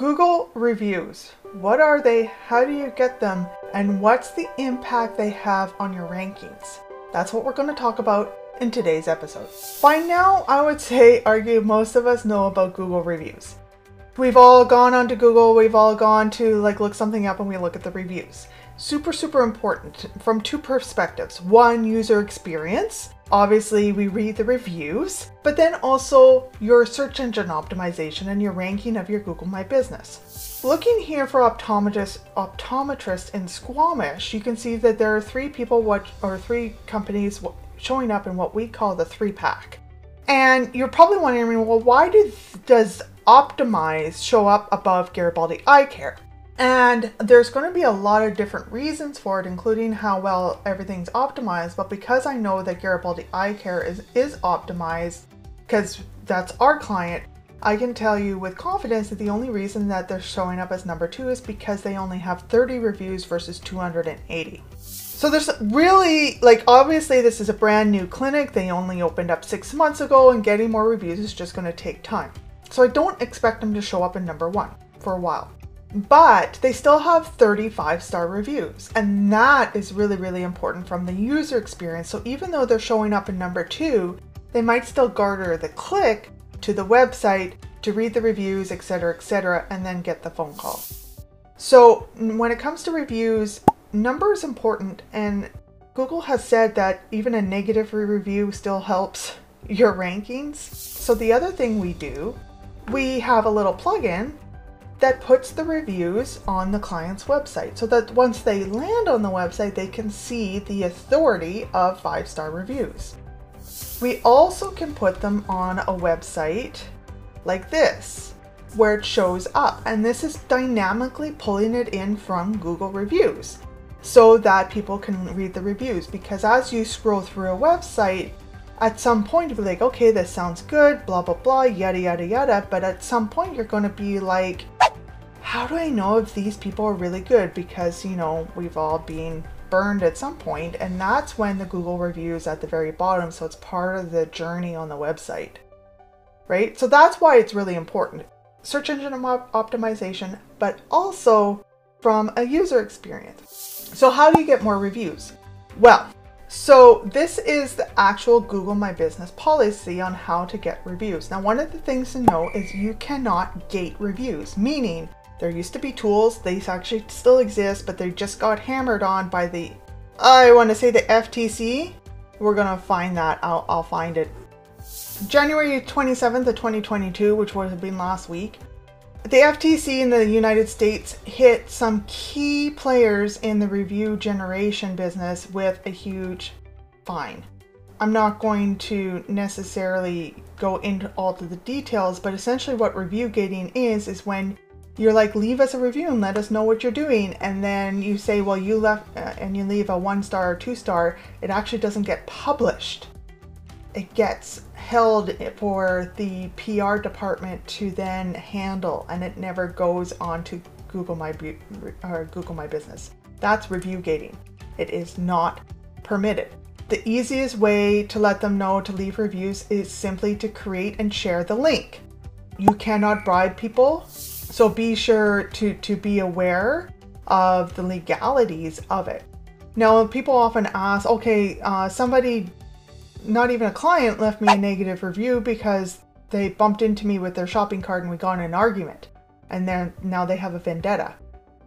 Google reviews. What are they? How do you get them? And what's the impact they have on your rankings? That's what we're going to talk about in today's episode. By now, I would say, argue, most of us know about Google reviews. We've all gone onto Google, we've all gone to like look something up and we look at the reviews. Super, super important from two perspectives. One, user experience. Obviously, we read the reviews, but then also your search engine optimization and your ranking of your Google My Business. Looking here for optometrist, optometrist in Squamish, you can see that there are three people, what or three companies showing up in what we call the three pack. And you're probably wondering, well, why do, does Optimize show up above Garibaldi Eye Care? And there's going to be a lot of different reasons for it, including how well everything's optimized. But because I know that Garibaldi Eye Care is, is optimized, because that's our client, I can tell you with confidence that the only reason that they're showing up as number two is because they only have 30 reviews versus 280. So there's really, like, obviously, this is a brand new clinic. They only opened up six months ago, and getting more reviews is just going to take time. So I don't expect them to show up in number one for a while but they still have 35 star reviews and that is really really important from the user experience. So even though they're showing up in number two they might still garner the click to the website to read the reviews etc etc and then get the phone call. So when it comes to reviews number is important and google has said that even a negative review still helps your rankings. So the other thing we do we have a little plugin that puts the reviews on the client's website so that once they land on the website, they can see the authority of five star reviews. We also can put them on a website like this, where it shows up, and this is dynamically pulling it in from Google reviews so that people can read the reviews. Because as you scroll through a website, at some point you'll be like, okay, this sounds good, blah, blah, blah, yada, yada, yada. But at some point you're going to be like, how do I know if these people are really good? Because, you know, we've all been burned at some point, and that's when the Google review is at the very bottom, so it's part of the journey on the website. Right? So that's why it's really important. Search engine op- optimization, but also from a user experience. So, how do you get more reviews? Well, so this is the actual Google My Business policy on how to get reviews. Now, one of the things to know is you cannot gate reviews, meaning there used to be tools, they actually still exist, but they just got hammered on by the, I want to say the FTC. We're going to find that. I'll, I'll find it. January 27th of 2022, which would have been last week, the FTC in the United States hit some key players in the review generation business with a huge fine. I'm not going to necessarily go into all of the details, but essentially what review gating is is when you're like, leave us a review and let us know what you're doing. And then you say, well, you left uh, and you leave a one star or two star. It actually doesn't get published. It gets held for the PR department to then handle, and it never goes on to Google My or Google My Business. That's review gating. It is not permitted. The easiest way to let them know to leave reviews is simply to create and share the link. You cannot bribe people so be sure to, to be aware of the legalities of it. Now, people often ask, okay, uh, somebody, not even a client, left me a negative review because they bumped into me with their shopping cart and we got in an argument. And then now they have a vendetta.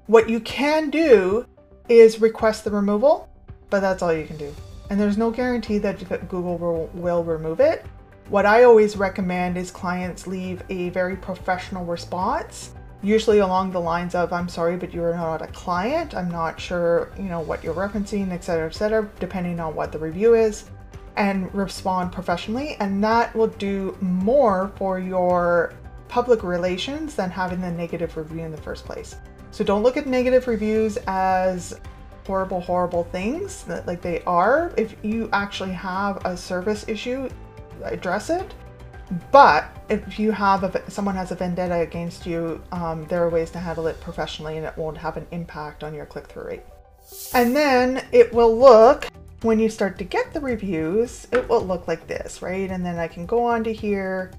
What you can do is request the removal, but that's all you can do. And there's no guarantee that Google will, will remove it. What I always recommend is clients leave a very professional response, usually along the lines of, I'm sorry, but you're not a client. I'm not sure, you know, what you're referencing, etc., etc., depending on what the review is, and respond professionally. And that will do more for your public relations than having the negative review in the first place. So don't look at negative reviews as horrible, horrible things that like they are. If you actually have a service issue, address it. But if you have a, someone has a vendetta against you, um, there are ways to handle it professionally, and it won't have an impact on your click-through rate. And then it will look when you start to get the reviews, it will look like this, right? And then I can go on to here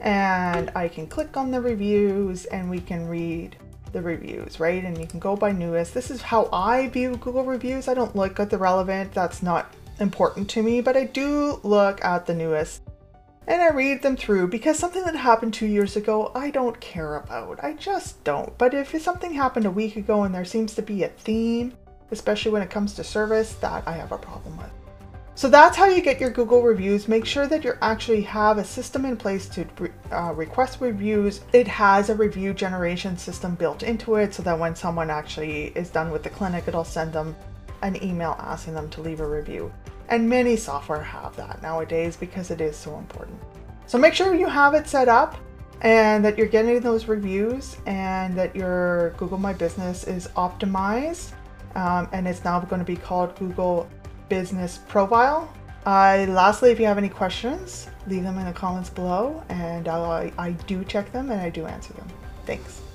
and I can click on the reviews and we can read the reviews, right? And you can go by newest. This is how I view Google reviews. I don't look at the relevant, that's not important to me, but I do look at the newest and I read them through because something that happened two years ago, I don't care about. I just don't. But if something happened a week ago and there seems to be a theme, especially when it comes to service, that I have a problem with. So that's how you get your Google reviews. Make sure that you actually have a system in place to uh, request reviews. It has a review generation system built into it so that when someone actually is done with the clinic, it'll send them an email asking them to leave a review. And many software have that nowadays because it is so important. So make sure you have it set up and that you're getting those reviews and that your Google My Business is optimized. Um, and it's now going to be called Google business profile. Uh, lastly, if you have any questions, leave them in the comments below and I, I do check them and I do answer them. Thanks.